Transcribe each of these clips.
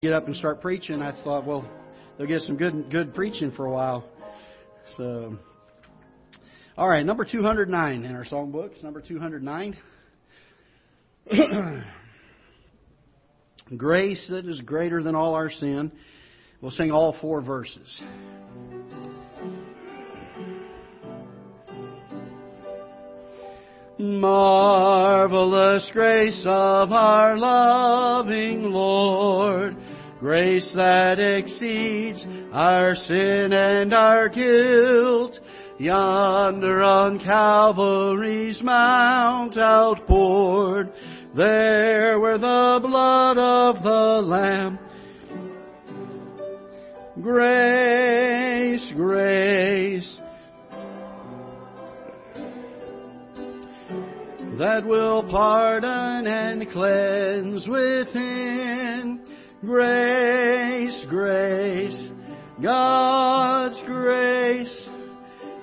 get up and start preaching, I thought, well, they'll get some good good preaching for a while. So, all right, number 209 in our songbooks, number 209. Grace that is greater than all our sin. We'll sing all four verses. Marvelous grace of our loving Lord grace that exceeds our sin and our guilt. Yonder on Calvary's mount outpoured, there where the blood of the Lamb. Grace, grace, that will pardon and cleanse within Grace, grace, God's grace,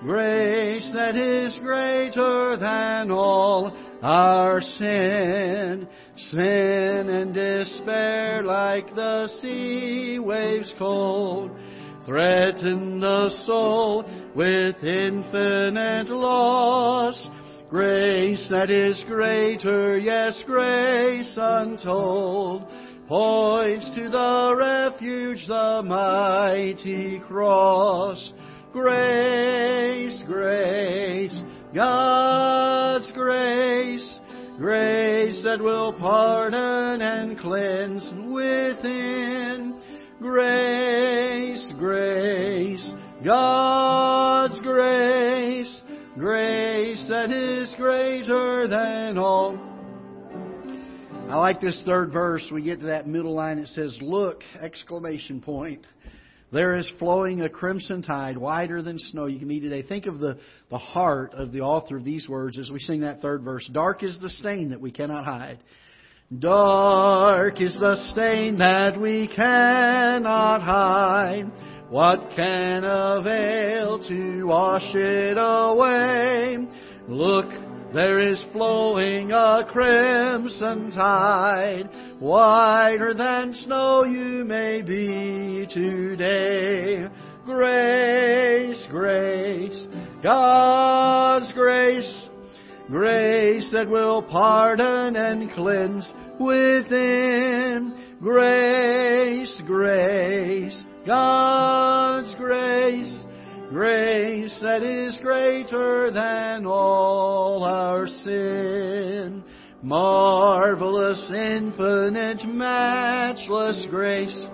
grace that is greater than all our sin. Sin and despair like the sea waves cold threaten the soul with infinite loss. Grace that is greater, yes, grace untold points to the refuge, the mighty cross. Grace, grace, God's grace, grace that will pardon and cleanse within. Grace, grace, God's grace, grace that is greater than all I like this third verse. We get to that middle line. It says, Look, exclamation point. There is flowing a crimson tide, whiter than snow. You can meet today. Think of the, the heart of the author of these words as we sing that third verse. Dark is the stain that we cannot hide. Dark is the stain that we cannot hide. What can avail to wash it away? Look, there is flowing a crimson tide, whiter than snow you may be today. Grace, grace, God's grace, grace that will pardon and cleanse within. Grace, grace, God's grace, Grace that is greater than all our sin. Marvelous, infinite, matchless grace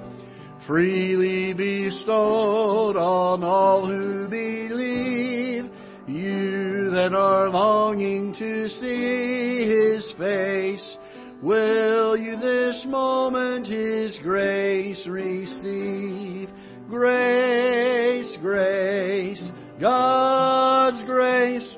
freely bestowed on all who believe. You that are longing to see His face, will you this moment His grace receive? Grace, grace, God's grace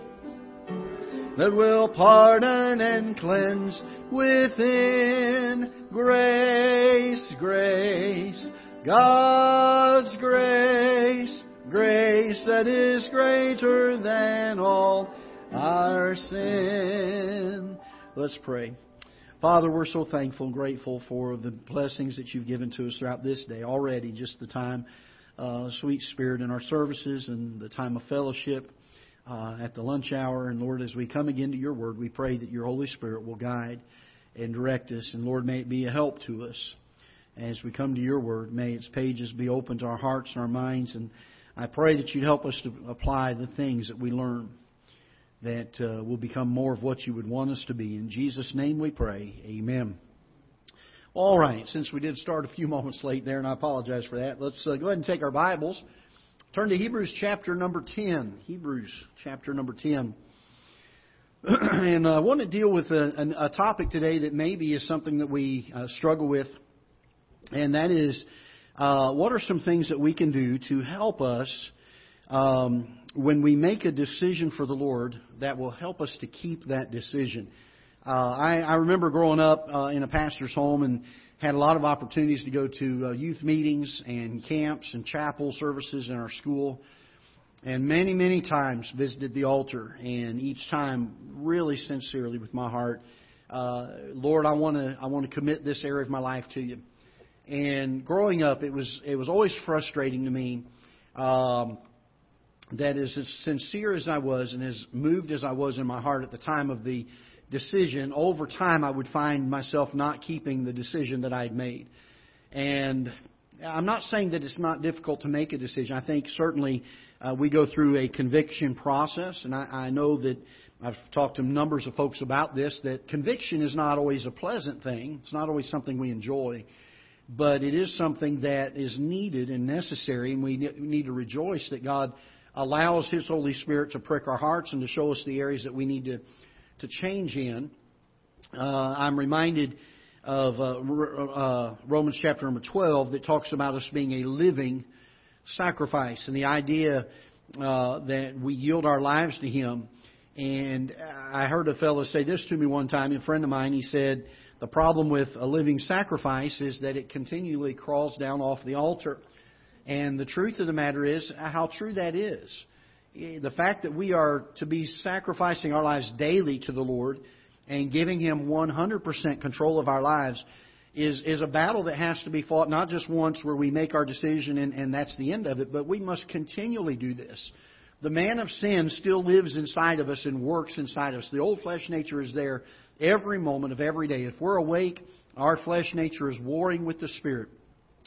that will pardon and cleanse within. Grace, grace, God's grace, grace that is greater than all our sin. Let's pray. Father, we're so thankful and grateful for the blessings that you've given to us throughout this day already, just the time, uh, sweet spirit in our services and the time of fellowship uh, at the lunch hour. And Lord, as we come again to your word, we pray that your Holy Spirit will guide and direct us. And Lord, may it be a help to us as we come to your word. May its pages be open to our hearts and our minds. And I pray that you'd help us to apply the things that we learn that uh, will become more of what you would want us to be. In Jesus' name we pray. Amen. All right, since we did start a few moments late there, and I apologize for that, let's uh, go ahead and take our Bibles. Turn to Hebrews chapter number 10. Hebrews chapter number 10. and I want to deal with a, a, topic today that maybe is something that we uh, struggle with, and that is uh, what are some things that we can do to help us um, when we make a decision for the Lord, that will help us to keep that decision. Uh, I, I remember growing up uh, in a pastor's home and had a lot of opportunities to go to uh, youth meetings and camps and chapel services in our school, and many, many times visited the altar, and each time really sincerely with my heart, uh, Lord, I want to I want to commit this area of my life to you. And growing up, it was it was always frustrating to me um, that as sincere as I was and as moved as I was in my heart at the time of the decision, over time I would find myself not keeping the decision that I had made. And I'm not saying that it's not difficult to make a decision. I think certainly uh, we go through a conviction process, and I, I know that I've talked to numbers of folks about this that conviction is not always a pleasant thing. It's not always something we enjoy, but it is something that is needed and necessary, and we need to rejoice that God allows His Holy Spirit to prick our hearts and to show us the areas that we need to to change in. Uh, I'm reminded of uh, uh, Romans chapter number 12 that talks about us being a living sacrifice and the idea uh, that we yield our lives to Him. And I heard a fellow say this to me one time, a friend of mine. He said, The problem with a living sacrifice is that it continually crawls down off the altar. And the truth of the matter is how true that is. The fact that we are to be sacrificing our lives daily to the Lord and giving Him 100% control of our lives is, is a battle that has to be fought not just once where we make our decision and, and that's the end of it, but we must continually do this. The man of sin still lives inside of us and works inside of us. The old flesh nature is there every moment of every day. If we're awake, our flesh nature is warring with the Spirit.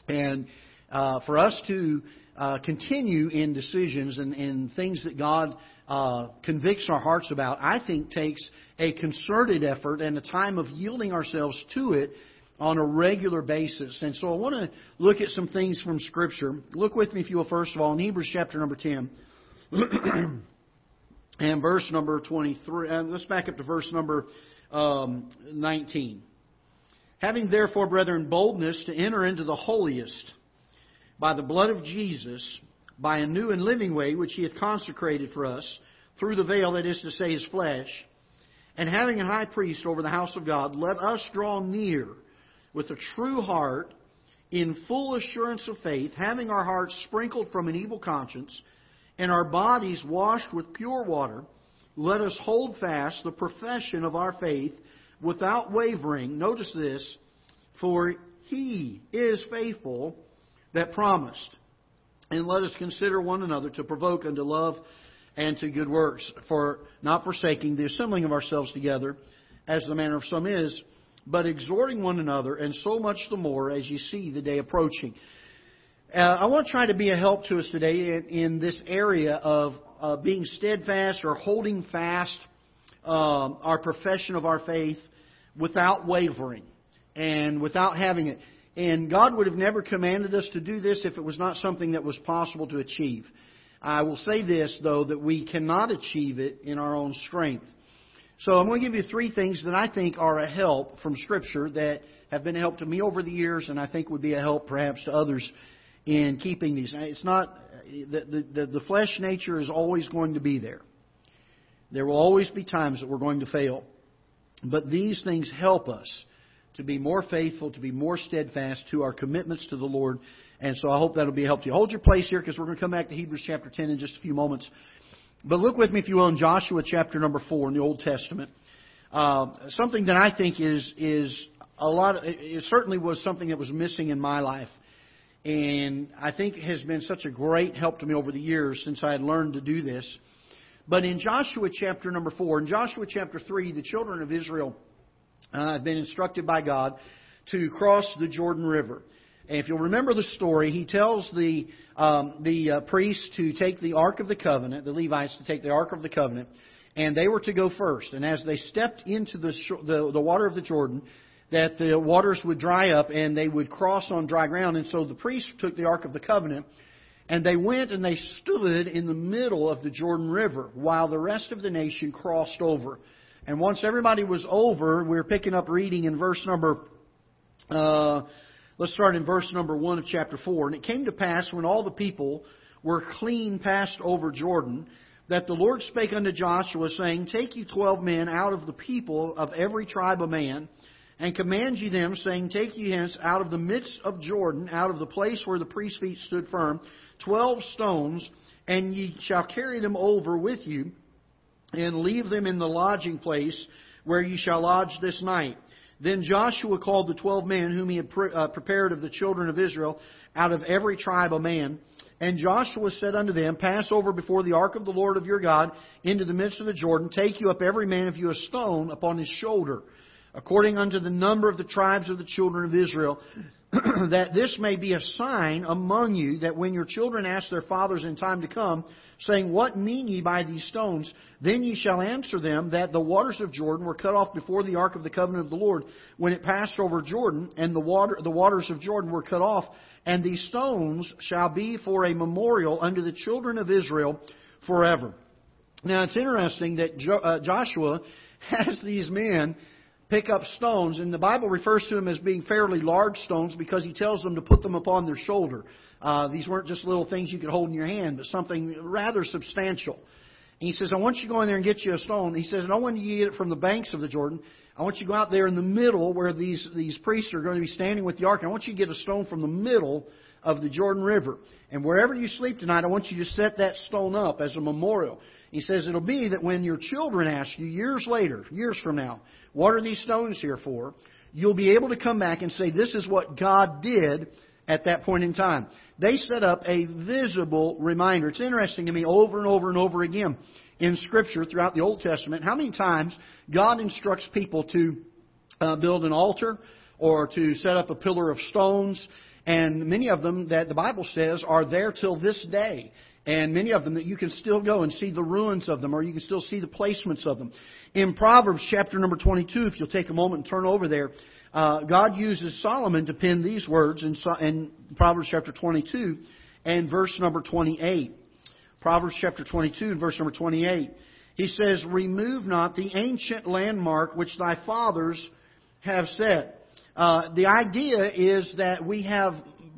And uh, for us to uh, continue in decisions and, and things that God uh, convicts our hearts about, I think takes a concerted effort and a time of yielding ourselves to it on a regular basis. And so I want to look at some things from Scripture. Look with me, if you will, first of all, in Hebrews chapter number 10. and verse number 23. And let's back up to verse number um, 19. Having therefore, brethren, boldness to enter into the holiest by the blood of Jesus, by a new and living way which he hath consecrated for us, through the veil, that is to say, his flesh, and having a high priest over the house of God, let us draw near with a true heart, in full assurance of faith, having our hearts sprinkled from an evil conscience, and our bodies washed with pure water, let us hold fast the profession of our faith without wavering. Notice this, for he is faithful that promised. And let us consider one another to provoke unto love and to good works, for not forsaking the assembling of ourselves together, as the manner of some is, but exhorting one another, and so much the more as you see the day approaching. Uh, I want to try to be a help to us today in, in this area of uh, being steadfast or holding fast um, our profession of our faith without wavering and without having it. And God would have never commanded us to do this if it was not something that was possible to achieve. I will say this, though, that we cannot achieve it in our own strength. So I'm going to give you three things that I think are a help from Scripture that have been a help to me over the years, and I think would be a help perhaps to others in keeping these. It's not the, the, the flesh nature is always going to be there. There will always be times that we're going to fail. But these things help us to be more faithful, to be more steadfast to our commitments to the Lord. And so I hope that'll be a help to you. Hold your place here because we're going to come back to Hebrews chapter 10 in just a few moments. But look with me, if you will, in Joshua chapter number 4 in the Old Testament. Uh, something that I think is, is a lot, of, it certainly was something that was missing in my life and I think has been such a great help to me over the years since I had learned to do this. But in Joshua chapter number 4, in Joshua chapter 3, the children of Israel have been instructed by God to cross the Jordan River. And if you'll remember the story, he tells the, um, the uh, priests to take the Ark of the Covenant, the Levites to take the Ark of the Covenant, and they were to go first. And as they stepped into the, the, the water of the Jordan, that the waters would dry up and they would cross on dry ground. And so the priests took the Ark of the Covenant and they went and they stood in the middle of the Jordan River while the rest of the nation crossed over. And once everybody was over, we are picking up reading in verse number, uh, let's start in verse number 1 of chapter 4. And it came to pass when all the people were clean passed over Jordan, that the Lord spake unto Joshua, saying, Take you twelve men out of the people of every tribe of man, and command ye them, saying, Take ye hence out of the midst of Jordan, out of the place where the priest's feet stood firm, twelve stones, and ye shall carry them over with you, and leave them in the lodging place where ye shall lodge this night. Then Joshua called the twelve men whom he had pre- uh, prepared of the children of Israel out of every tribe a man. And Joshua said unto them, Pass over before the ark of the Lord of your God into the midst of the Jordan. Take you up every man of you a stone upon his shoulder, according unto the number of the tribes of the children of Israel, that this may be a sign among you, that when your children ask their fathers in time to come, saying, What mean ye by these stones? Then ye shall answer them that the waters of Jordan were cut off before the ark of the covenant of the Lord when it passed over Jordan, and the water the waters of Jordan were cut off, and these stones shall be for a memorial unto the children of Israel forever. Now it's interesting that jo- uh, Joshua has these men pick up stones, and the Bible refers to them as being fairly large stones because he tells them to put them upon their shoulder. Uh, these weren't just little things you could hold in your hand, but something rather substantial. And he says, I want you to go in there and get you a stone. He says, I don't want you to get it from the banks of the Jordan. I want you to go out there in the middle where these, these priests are going to be standing with the ark. And I want you to get a stone from the middle of the Jordan River. And wherever you sleep tonight, I want you to set that stone up as a memorial. He says it'll be that when your children ask you years later, years from now, what are these stones here for? You'll be able to come back and say, this is what God did at that point in time. They set up a visible reminder. It's interesting to me over and over and over again in Scripture throughout the Old Testament how many times God instructs people to uh, build an altar or to set up a pillar of stones, and many of them that the Bible says are there till this day. And many of them that you can still go and see the ruins of them, or you can still see the placements of them. In Proverbs chapter number 22, if you'll take a moment and turn over there, uh, God uses Solomon to pen these words in, in Proverbs chapter 22 and verse number 28. Proverbs chapter 22 and verse number 28. He says, Remove not the ancient landmark which thy fathers have set. Uh, the idea is that we have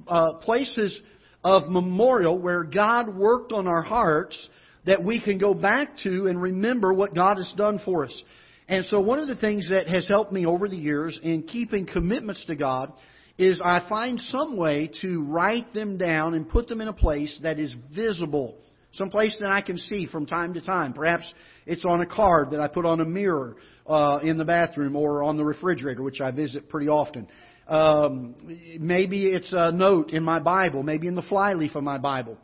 uh, places of memorial where God worked on our hearts that we can go back to and remember what God has done for us. And so one of the things that has helped me over the years in keeping commitments to God is I find some way to write them down and put them in a place that is visible. Some place that I can see from time to time. Perhaps it's on a card that I put on a mirror uh, in the bathroom or on the refrigerator, which I visit pretty often. Um, maybe it's a note in my Bible, maybe in the flyleaf of my Bible.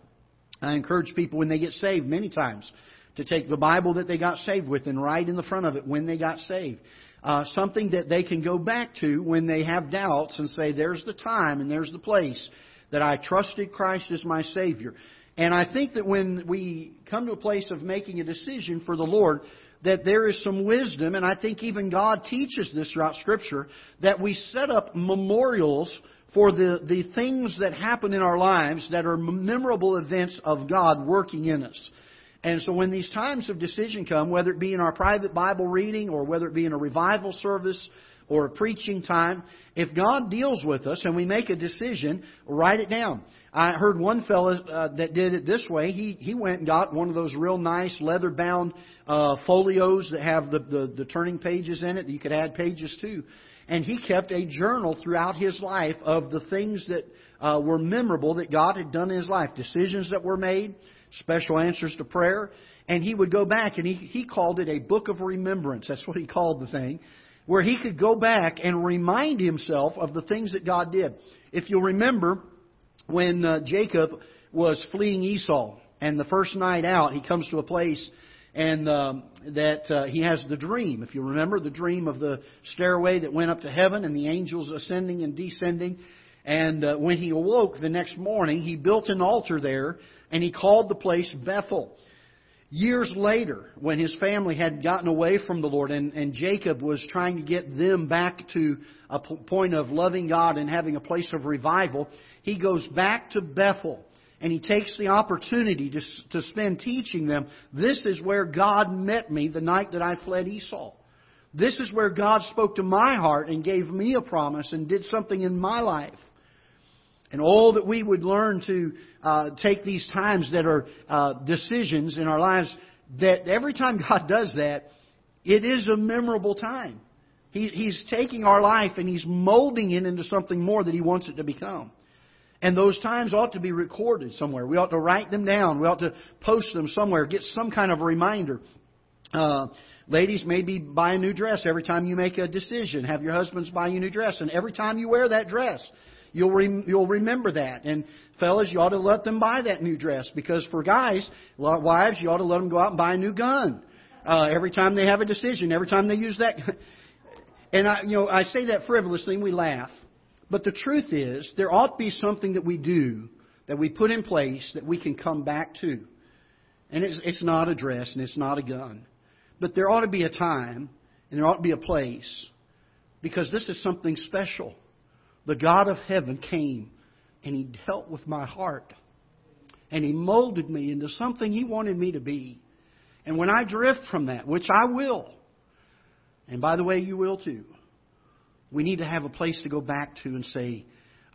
I encourage people when they get saved many times to take the Bible that they got saved with and write in the front of it when they got saved. Uh, something that they can go back to when they have doubts and say, there's the time and there's the place that I trusted Christ as my Savior. And I think that when we come to a place of making a decision for the Lord, that there is some wisdom, and I think even God teaches this throughout Scripture, that we set up memorials for the, the things that happen in our lives that are memorable events of God working in us. And so when these times of decision come, whether it be in our private Bible reading or whether it be in a revival service or a preaching time, if God deals with us and we make a decision, write it down. I heard one fellow uh, that did it this way. He he went and got one of those real nice leather bound uh, folios that have the, the the turning pages in it that you could add pages to, and he kept a journal throughout his life of the things that uh, were memorable that God had done in his life, decisions that were made, special answers to prayer. And he would go back and he, he called it a book of remembrance. That's what he called the thing. Where he could go back and remind himself of the things that God did. If you'll remember, when uh, Jacob was fleeing Esau, and the first night out, he comes to a place and um, that uh, he has the dream. If you remember, the dream of the stairway that went up to heaven and the angels ascending and descending. And uh, when he awoke the next morning, he built an altar there and he called the place Bethel. Years later, when his family had gotten away from the Lord and, and Jacob was trying to get them back to a point of loving God and having a place of revival, he goes back to Bethel and he takes the opportunity to, to spend teaching them this is where God met me the night that I fled Esau. This is where God spoke to my heart and gave me a promise and did something in my life. And all that we would learn to uh, take these times that are uh, decisions in our lives, that every time God does that, it is a memorable time. He, he's taking our life and He's molding it into something more that He wants it to become. And those times ought to be recorded somewhere. We ought to write them down. We ought to post them somewhere, get some kind of a reminder. Uh, ladies, maybe buy a new dress every time you make a decision. Have your husbands buy you a new dress. And every time you wear that dress, you'll, re- you'll remember that. And fellas, you ought to let them buy that new dress. Because for guys, wives, you ought to let them go out and buy a new gun. Uh, every time they have a decision, every time they use that. And I, you know, I say that frivolously and we laugh. But the truth is, there ought to be something that we do, that we put in place, that we can come back to. And it's, it's not a dress and it's not a gun. But there ought to be a time and there ought to be a place because this is something special. The God of heaven came and He dealt with my heart and He molded me into something He wanted me to be. And when I drift from that, which I will, and by the way, you will too, we need to have a place to go back to and say,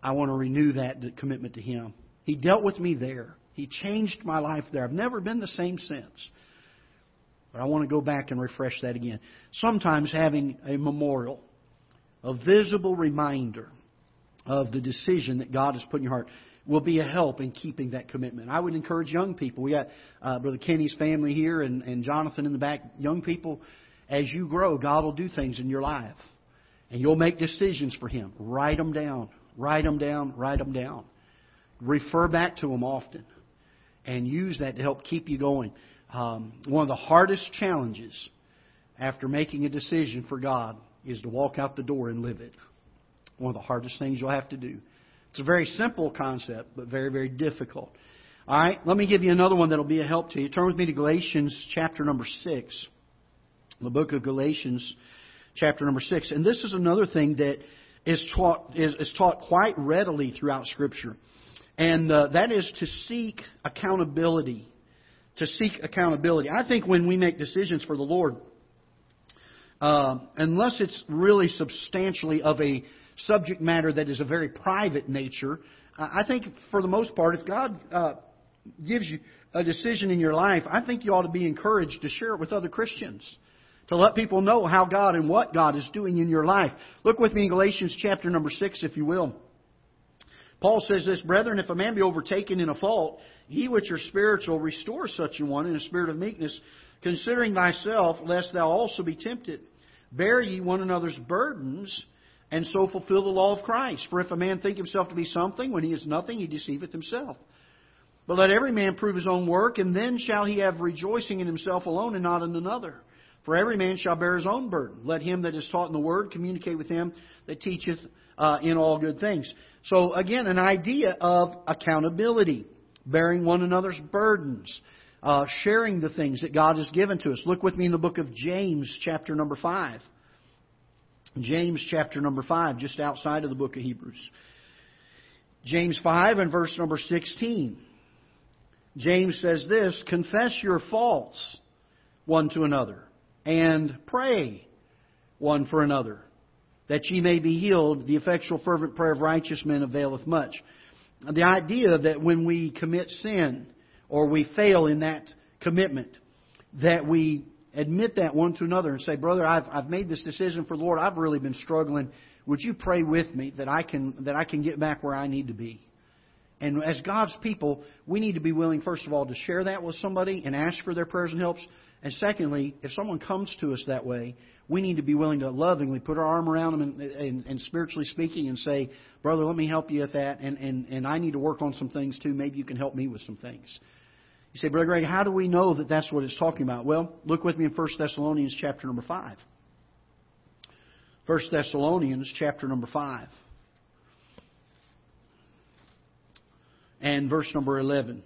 I want to renew that commitment to Him. He dealt with me there. He changed my life there. I've never been the same since. But I want to go back and refresh that again. Sometimes having a memorial, a visible reminder of the decision that God has put in your heart will be a help in keeping that commitment. I would encourage young people. We got uh, Brother Kenny's family here and, and Jonathan in the back. Young people, as you grow, God will do things in your life. And you'll make decisions for Him. Write them down. Write them down. Write them down. Refer back to them often. And use that to help keep you going. Um, one of the hardest challenges after making a decision for God is to walk out the door and live it. One of the hardest things you'll have to do. It's a very simple concept, but very, very difficult. All right, let me give you another one that'll be a help to you. Turn with me to Galatians chapter number 6. The book of Galatians chapter number 6. And this is another thing that is taught, is, is taught quite readily throughout Scripture. And uh, that is to seek accountability. To seek accountability. I think when we make decisions for the Lord, uh, unless it's really substantially of a subject matter that is a very private nature, I think for the most part, if God uh, gives you a decision in your life, I think you ought to be encouraged to share it with other Christians to let people know how God and what God is doing in your life. Look with me in Galatians chapter number 6, if you will. Paul says this, Brethren, if a man be overtaken in a fault, ye which are spiritual, restore such a one in a spirit of meekness, considering thyself, lest thou also be tempted. Bear ye one another's burdens, and so fulfill the law of Christ. For if a man think himself to be something, when he is nothing, he deceiveth himself. But let every man prove his own work, and then shall he have rejoicing in himself alone and not in another. For every man shall bear his own burden. Let him that is taught in the word communicate with him that teacheth uh, in all good things. So again, an idea of accountability, bearing one another's burdens, uh, sharing the things that God has given to us. Look with me in the book of James, chapter number five. James chapter number 5, just outside of the book of Hebrews. James 5 and verse number 16. James says this Confess your faults one to another and pray one for another, that ye may be healed. The effectual, fervent prayer of righteous men availeth much. The idea that when we commit sin or we fail in that commitment, that we admit that one to another and say, Brother, I've, I've made this decision for the Lord. I've really been struggling. Would you pray with me that I can, that I can get back where I need to be? And as God's people, we need to be willing, first of all, to share that with somebody and ask for their prayers and helps. And secondly, if someone comes to us that way, we need to be willing to lovingly put our arm around them and, and, and spiritually speaking and say, Brother, let me help you with that. And, and, and I need to work on some things too. Maybe you can help me with some things. You say, Brother Greg, how do we know that that's what it's talking about? Well, look with me in 1 Thessalonians chapter number 5. 1 Thessalonians chapter number 5. And verse number 11.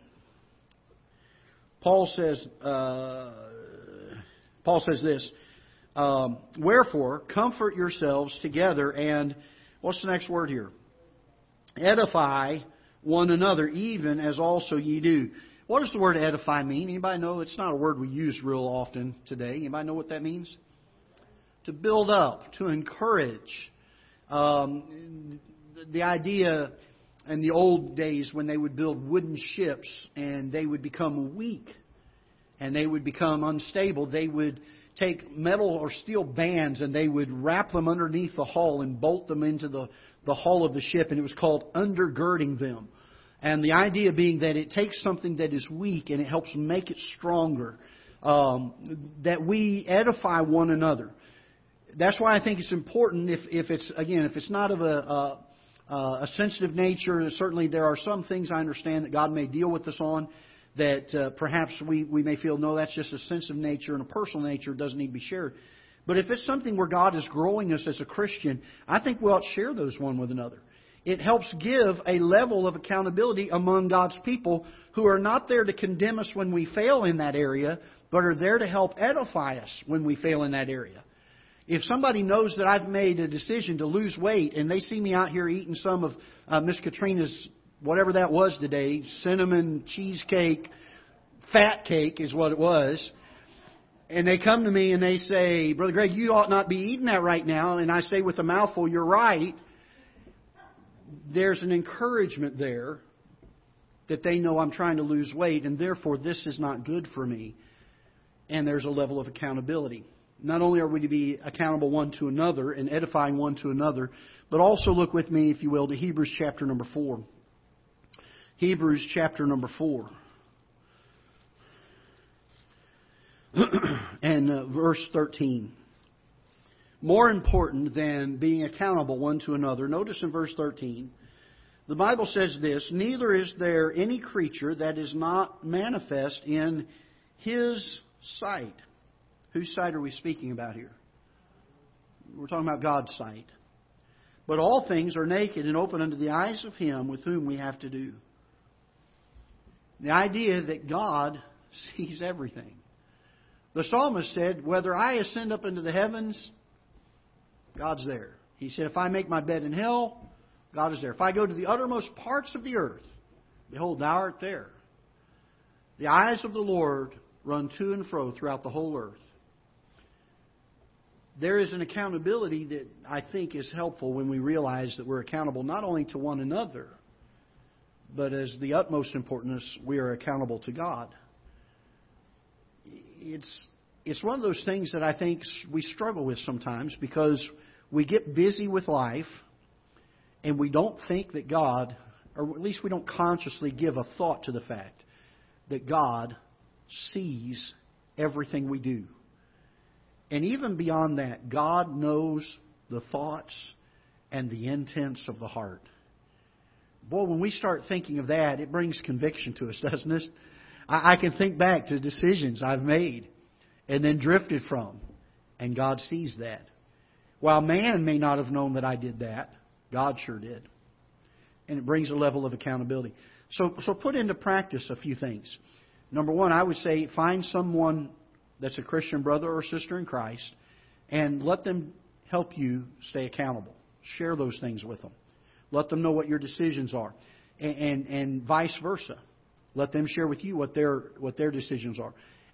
Paul says, uh, Paul says this, um, Wherefore, comfort yourselves together and, what's the next word here? Edify one another, even as also ye do. What does the word edify mean? Anybody know? It's not a word we use real often today. Anybody know what that means? To build up, to encourage. Um, the idea in the old days when they would build wooden ships and they would become weak and they would become unstable, they would take metal or steel bands and they would wrap them underneath the hull and bolt them into the, the hull of the ship, and it was called undergirding them. And the idea being that it takes something that is weak and it helps make it stronger. um, that we edify one another. That's why I think it's important if, if it's, again, if it's not of a, a, a sensitive nature, certainly there are some things I understand that God may deal with us on that uh, perhaps we, we may feel, no, that's just a sensitive nature and a personal nature, doesn't need to be shared. But if it's something where God is growing us as a Christian, I think we ought to share those one with another. It helps give a level of accountability among God's people who are not there to condemn us when we fail in that area, but are there to help edify us when we fail in that area. If somebody knows that I've made a decision to lose weight and they see me out here eating some of uh, Miss Katrina's whatever that was today, cinnamon cheesecake, fat cake is what it was, and they come to me and they say, Brother Greg, you ought not be eating that right now. And I say with a mouthful, You're right. There's an encouragement there that they know I'm trying to lose weight, and therefore this is not good for me. And there's a level of accountability. Not only are we to be accountable one to another and edifying one to another, but also look with me, if you will, to Hebrews chapter number 4. Hebrews chapter number 4. and uh, verse 13. More important than being accountable one to another, notice in verse 13, the Bible says this Neither is there any creature that is not manifest in his sight. Whose sight are we speaking about here? We're talking about God's sight. But all things are naked and open unto the eyes of him with whom we have to do. The idea that God sees everything. The psalmist said, Whether I ascend up into the heavens, God's there. He said, If I make my bed in hell, God is there. If I go to the uttermost parts of the earth, behold, thou art there. The eyes of the Lord run to and fro throughout the whole earth. There is an accountability that I think is helpful when we realize that we're accountable not only to one another, but as the utmost importance, we are accountable to God it's it's one of those things that I think we struggle with sometimes because we get busy with life and we don't think that God, or at least we don't consciously give a thought to the fact that God sees everything we do. And even beyond that, God knows the thoughts and the intents of the heart. Boy, when we start thinking of that, it brings conviction to us, doesn't it? I, can think back to decisions I've made and then drifted from, and God sees that. While man may not have known that I did that, God sure did. And it brings a level of accountability. So, so put into practice a few things. Number one, I would say find someone that's a Christian brother or sister in Christ and let them help you stay accountable. Share those things with them. Let them know what your decisions are. And, and, and vice versa. Let them share with you what their, what their decisions are.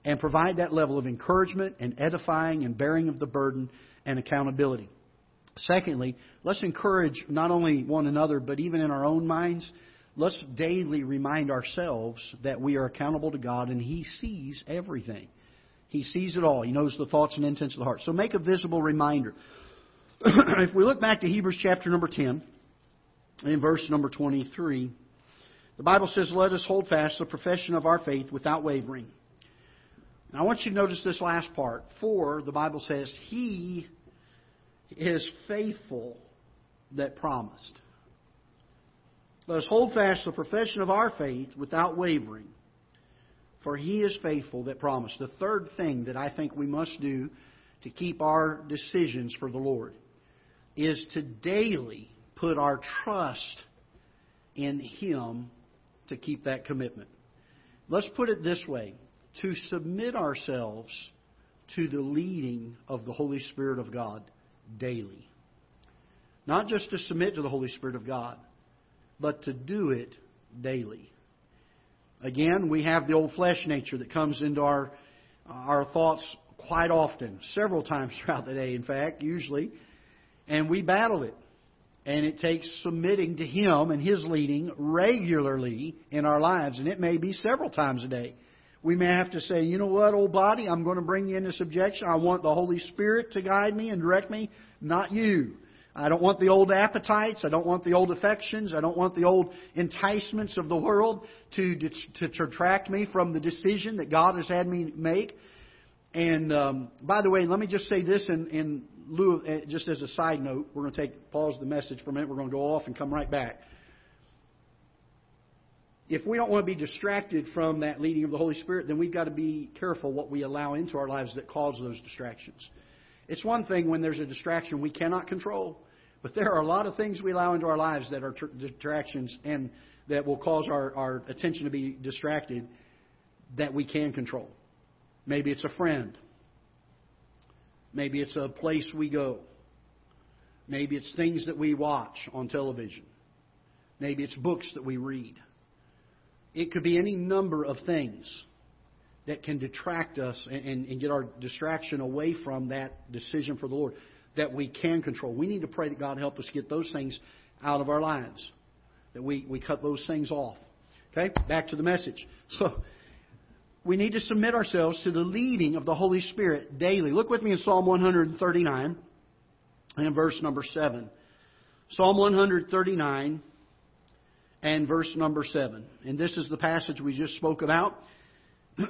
And provide that level of encouragement and edifying and bearing of the burden and accountability. Secondly, let's encourage not only one another, but even in our own minds, let's daily remind ourselves that we are accountable to God and He sees everything. He sees it all. He knows the thoughts and intents of the heart. So make a visible reminder. if we look back to Hebrews chapter number 10, in verse number 23, the Bible says, Let us hold fast the profession of our faith without wavering. Now, I want you to notice this last part. For, the Bible says, He is faithful that promised. Let us hold fast the profession of our faith without wavering. For He is faithful that promised. The third thing that I think we must do to keep our decisions for the Lord is to daily put our trust in Him to keep that commitment. Let's put it this way to submit ourselves to the leading of the Holy Spirit of God daily. Not just to submit to the Holy Spirit of God, but to do it daily. Again, we have the old flesh nature that comes into our, our thoughts quite often, several times throughout the day, in fact, usually, and we battle it. And it takes submitting to Him and His leading regularly in our lives. And it may be several times a day. We may have to say, you know what, old body, I'm going to bring you into subjection. I want the Holy Spirit to guide me and direct me, not you. I don't want the old appetites. I don't want the old affections. I don't want the old enticements of the world to, to, to detract me from the decision that God has had me make. And um, by the way, let me just say this in, in lieu of, uh, just as a side note, we're going to take pause the message for a minute. We're going to go off and come right back. If we don't want to be distracted from that leading of the Holy Spirit, then we've got to be careful what we allow into our lives that cause those distractions. It's one thing when there's a distraction we cannot control, but there are a lot of things we allow into our lives that are distractions and that will cause our, our attention to be distracted that we can control. Maybe it's a friend. Maybe it's a place we go. Maybe it's things that we watch on television. Maybe it's books that we read. It could be any number of things that can detract us and, and, and, get our distraction away from that decision for the Lord that we can control. We need to pray that God help us get those things out of our lives, that we, we cut those things off. Okay, back to the message. So, we need to submit ourselves to the leading of the Holy Spirit daily. Look with me in Psalm 139 and verse number 7. Psalm 139 and verse number 7. And this is the passage we just spoke about.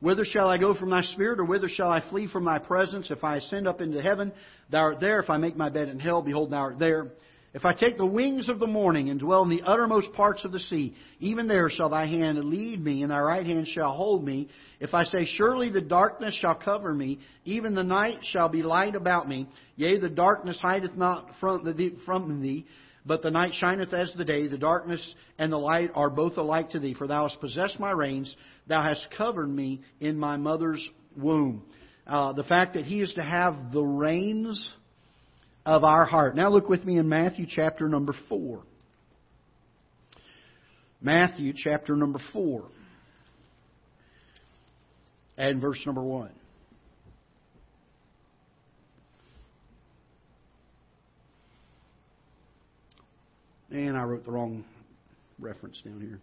whither shall I go from thy spirit, or whither shall I flee from thy presence? If I ascend up into heaven, thou art there. If I make my bed in hell, behold, thou art there. If I take the wings of the morning and dwell in the uttermost parts of the sea, even there shall thy hand lead me, and thy right hand shall hold me. If I say, Surely the darkness shall cover me, even the night shall be light about me. Yea, the darkness hideth not from thee, but the night shineth as the day. The darkness and the light are both alike to thee. For thou hast possessed my reins, thou hast covered me in my mother's womb. Uh, the fact that he is to have the reins of our heart. Now look with me in Matthew chapter number 4. Matthew chapter number 4 and verse number 1. And I wrote the wrong reference down here.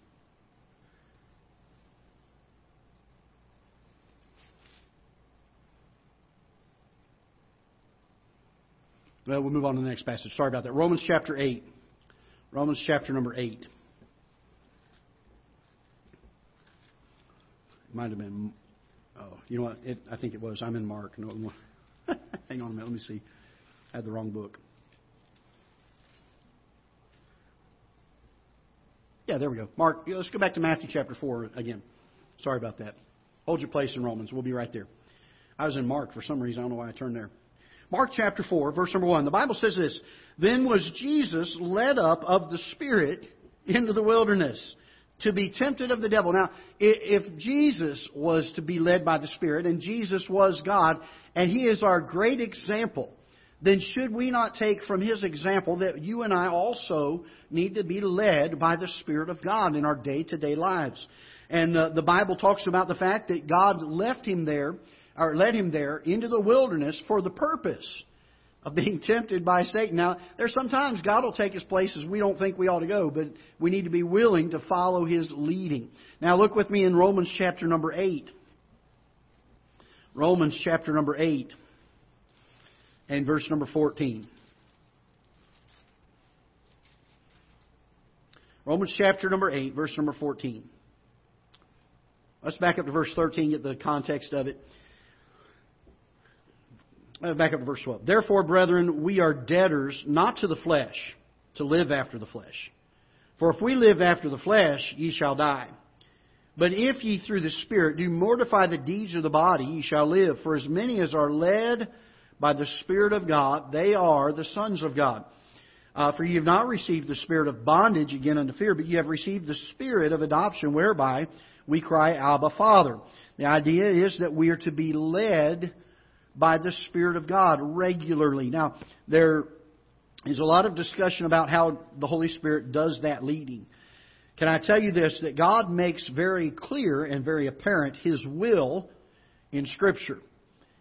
Well, we'll move on to the next passage. Sorry about that. Romans chapter 8. Romans chapter number 8. It might have been. Oh, you know what? It, I think it was. I'm in Mark. No, hang on a minute. Let me see. I had the wrong book. Yeah, there we go. Mark, let's go back to Matthew chapter 4 again. Sorry about that. Hold your place in Romans. We'll be right there. I was in Mark for some reason. I don't know why I turned there. Mark chapter 4, verse number 1. The Bible says this Then was Jesus led up of the Spirit into the wilderness to be tempted of the devil. Now, if Jesus was to be led by the Spirit, and Jesus was God, and He is our great example, then should we not take from His example that you and I also need to be led by the Spirit of God in our day to day lives? And uh, the Bible talks about the fact that God left Him there or led him there into the wilderness for the purpose of being tempted by Satan. Now, there's sometimes God will take us places we don't think we ought to go, but we need to be willing to follow his leading. Now, look with me in Romans chapter number 8. Romans chapter number 8 and verse number 14. Romans chapter number 8, verse number 14. Let's back up to verse 13, get the context of it. Uh, back up to verse 12. Therefore, brethren, we are debtors not to the flesh, to live after the flesh. For if we live after the flesh, ye shall die. But if ye through the Spirit do mortify the deeds of the body, ye shall live. For as many as are led by the Spirit of God, they are the sons of God. Uh, for you have not received the spirit of bondage again unto fear, but you have received the spirit of adoption, whereby we cry, Abba, Father. The idea is that we are to be led by the Spirit of God regularly. Now, there is a lot of discussion about how the Holy Spirit does that leading. Can I tell you this? That God makes very clear and very apparent His will in Scripture.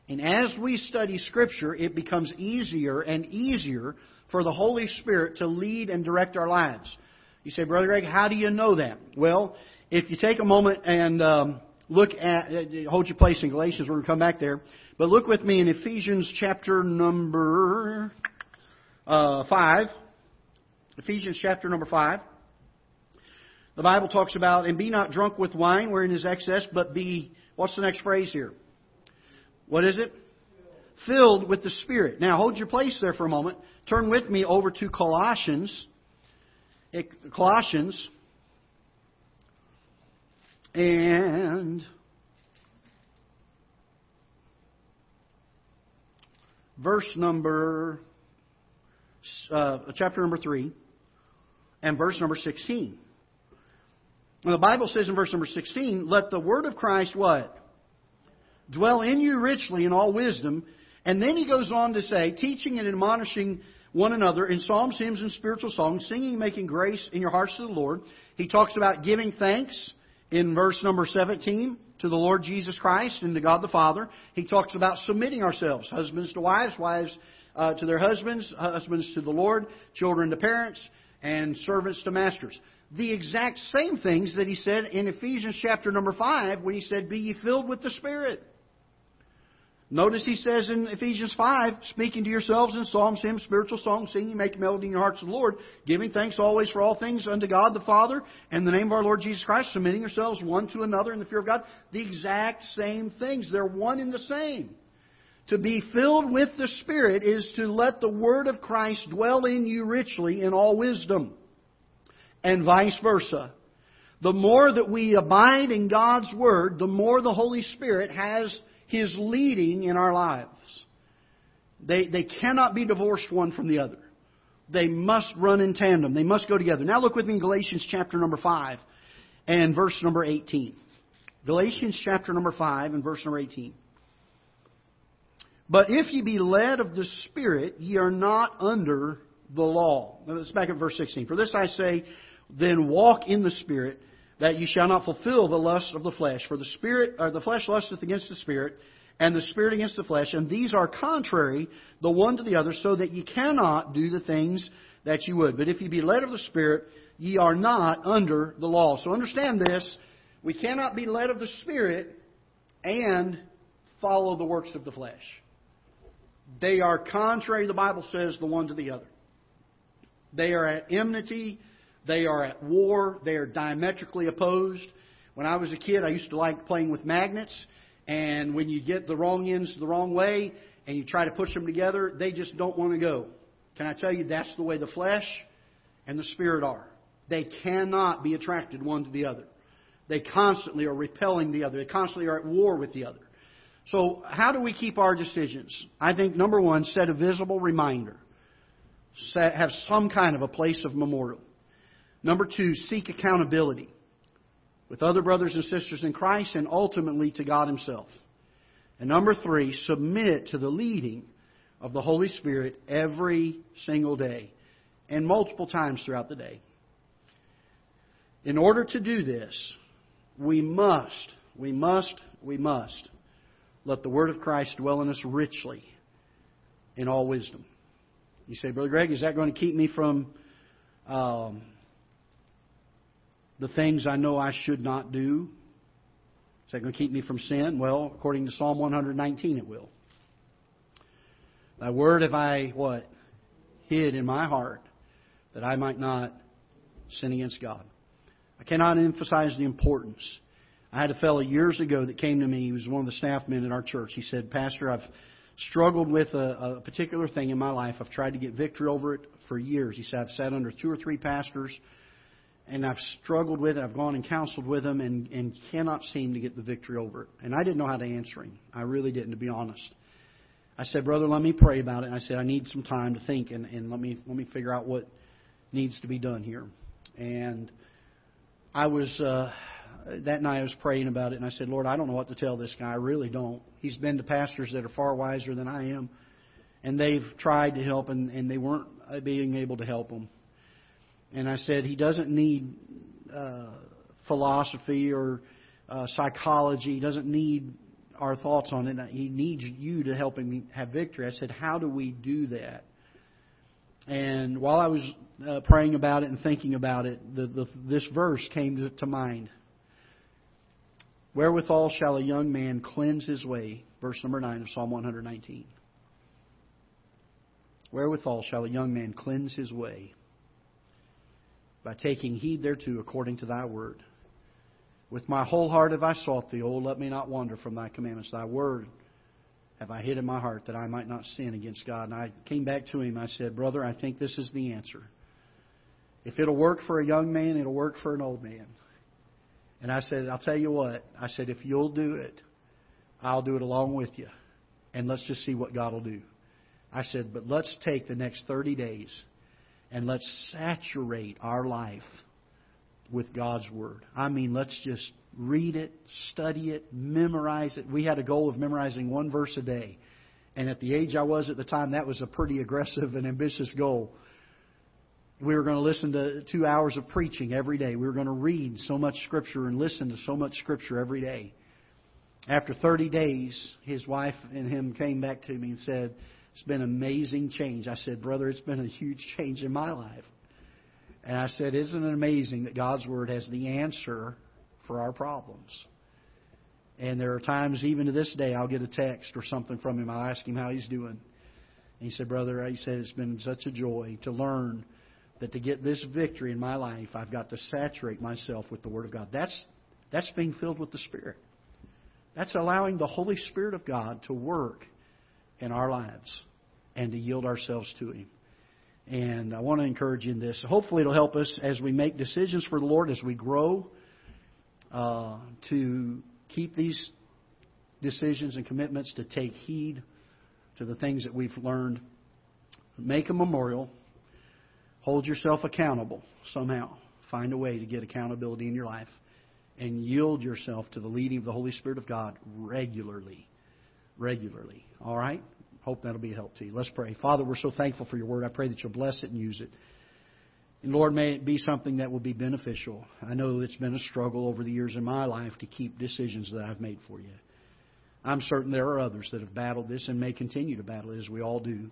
And as we study Scripture, it becomes easier and easier for the Holy Spirit to lead and direct our lives. You say, Brother Greg, how do you know that? Well, if you take a moment and um, look at, uh, hold your place in Galatians, we're going to come back there. But look with me in Ephesians chapter number uh, 5. Ephesians chapter number 5. The Bible talks about, and be not drunk with wine wherein is excess, but be, what's the next phrase here? What is it? Filled with the Spirit. Now hold your place there for a moment. Turn with me over to Colossians. Colossians. And verse number, uh, chapter number 3, and verse number 16. the Bible says in verse number 16, let the word of Christ what? Dwell in you richly in all wisdom. And then he goes on to say, teaching and admonishing one another in psalms, hymns, and spiritual songs, singing, making grace in your hearts to the Lord. He talks about giving thanks in verse number 17 to the Lord Jesus Christ and to God the Father. He talks about submitting ourselves, husbands to wives, wives uh, to their husbands, husbands to the Lord, children to parents, and servants to masters. The exact same things that he said in Ephesians chapter number 5 when he said, Be ye filled with the Spirit. Notice he says in Ephesians 5, speaking to yourselves in psalms, hymns, spiritual songs, singing, making melody in your hearts to the Lord, giving thanks always for all things unto God the Father, and the name of our Lord Jesus Christ, submitting yourselves one to another in the fear of God. The exact same things. They're one in the same. To be filled with the Spirit is to let the Word of Christ dwell in you richly in all wisdom, and vice versa. The more that we abide in God's Word, the more the Holy Spirit has his leading in our lives. They, they cannot be divorced one from the other. They must run in tandem. They must go together. Now look with me in Galatians chapter number 5 and verse number 18. Galatians chapter number 5 and verse number 18. But if ye be led of the Spirit, ye are not under the law. Now let's back at verse 16. For this I say, then walk in the Spirit, that you shall not fulfill the lust of the flesh. For the spirit or the flesh lusteth against the spirit, and the spirit against the flesh, and these are contrary the one to the other, so that ye cannot do the things that you would. But if ye be led of the Spirit, ye are not under the law. So understand this. We cannot be led of the Spirit and follow the works of the flesh. They are contrary, the Bible says, the one to the other. They are at enmity they are at war. They are diametrically opposed. When I was a kid, I used to like playing with magnets. And when you get the wrong ends the wrong way and you try to push them together, they just don't want to go. Can I tell you that's the way the flesh and the spirit are? They cannot be attracted one to the other. They constantly are repelling the other. They constantly are at war with the other. So, how do we keep our decisions? I think number one, set a visible reminder. Set, have some kind of a place of memorial. Number two, seek accountability with other brothers and sisters in Christ and ultimately to God Himself. And number three, submit to the leading of the Holy Spirit every single day and multiple times throughout the day. In order to do this, we must, we must, we must let the Word of Christ dwell in us richly in all wisdom. You say, Brother Greg, is that going to keep me from um, the things I know I should not do? Is that going to keep me from sin? Well, according to Psalm 119, it will. Thy word have I, what? Hid in my heart that I might not sin against God. I cannot emphasize the importance. I had a fellow years ago that came to me. He was one of the staff men at our church. He said, Pastor, I've struggled with a, a particular thing in my life. I've tried to get victory over it for years. He said, I've sat under two or three pastors and I've struggled with it. I've gone and counseled with him and, and cannot seem to get the victory over it. And I didn't know how to answer him. I really didn't, to be honest. I said, Brother, let me pray about it. And I said, I need some time to think and, and let me let me figure out what needs to be done here. And I was uh, that night I was praying about it and I said, Lord, I don't know what to tell this guy. I really don't. He's been to pastors that are far wiser than I am, and they've tried to help and, and they weren't being able to help him. And I said, he doesn't need uh, philosophy or uh, psychology. He doesn't need our thoughts on it. He needs you to help him have victory. I said, how do we do that? And while I was uh, praying about it and thinking about it, the, the, this verse came to, to mind. Wherewithal shall a young man cleanse his way? Verse number 9 of Psalm 119. Wherewithal shall a young man cleanse his way? By taking heed thereto according to thy word. With my whole heart have I sought thee, O let me not wander from thy commandments. Thy word have I hid in my heart that I might not sin against God? And I came back to him. I said, Brother, I think this is the answer. If it'll work for a young man, it'll work for an old man. And I said, I'll tell you what. I said, if you'll do it, I'll do it along with you. And let's just see what God will do. I said, but let's take the next 30 days and let's saturate our life with God's Word. I mean, let's just read it, study it, memorize it. We had a goal of memorizing one verse a day. And at the age I was at the time, that was a pretty aggressive and ambitious goal. We were going to listen to two hours of preaching every day. We were going to read so much Scripture and listen to so much Scripture every day. After 30 days, his wife and him came back to me and said, It's been amazing change. I said, Brother, it's been a huge change in my life. And I said, Isn't it amazing that God's Word has the answer for our problems? And there are times, even to this day, I'll get a text or something from him. I'll ask him how he's doing. And he said, Brother, he said, it's been such a joy to learn that to get this victory in my life, I've got to saturate myself with the Word of God. That's, that's being filled with the Spirit. That's allowing the Holy Spirit of God to work in our lives and to yield ourselves to Him. And I want to encourage you in this. Hopefully, it'll help us as we make decisions for the Lord, as we grow, uh, to keep these decisions and commitments, to take heed to the things that we've learned. Make a memorial Hold yourself accountable somehow. Find a way to get accountability in your life and yield yourself to the leading of the Holy Spirit of God regularly. Regularly. All right? Hope that'll be a help to you. Let's pray. Father, we're so thankful for your word. I pray that you'll bless it and use it. And Lord, may it be something that will be beneficial. I know it's been a struggle over the years in my life to keep decisions that I've made for you. I'm certain there are others that have battled this and may continue to battle it as we all do.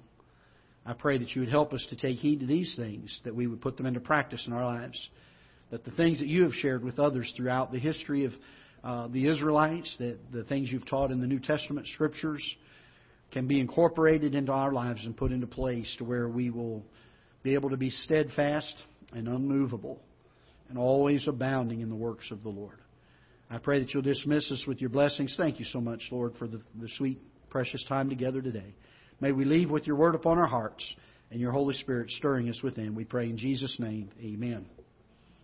I pray that you would help us to take heed to these things, that we would put them into practice in our lives. That the things that you have shared with others throughout the history of uh, the Israelites, that the things you've taught in the New Testament scriptures, can be incorporated into our lives and put into place to where we will be able to be steadfast and unmovable and always abounding in the works of the Lord. I pray that you'll dismiss us with your blessings. Thank you so much, Lord, for the, the sweet, precious time together today. May we leave with your word upon our hearts and your Holy Spirit stirring us within. We pray in Jesus' name. Amen.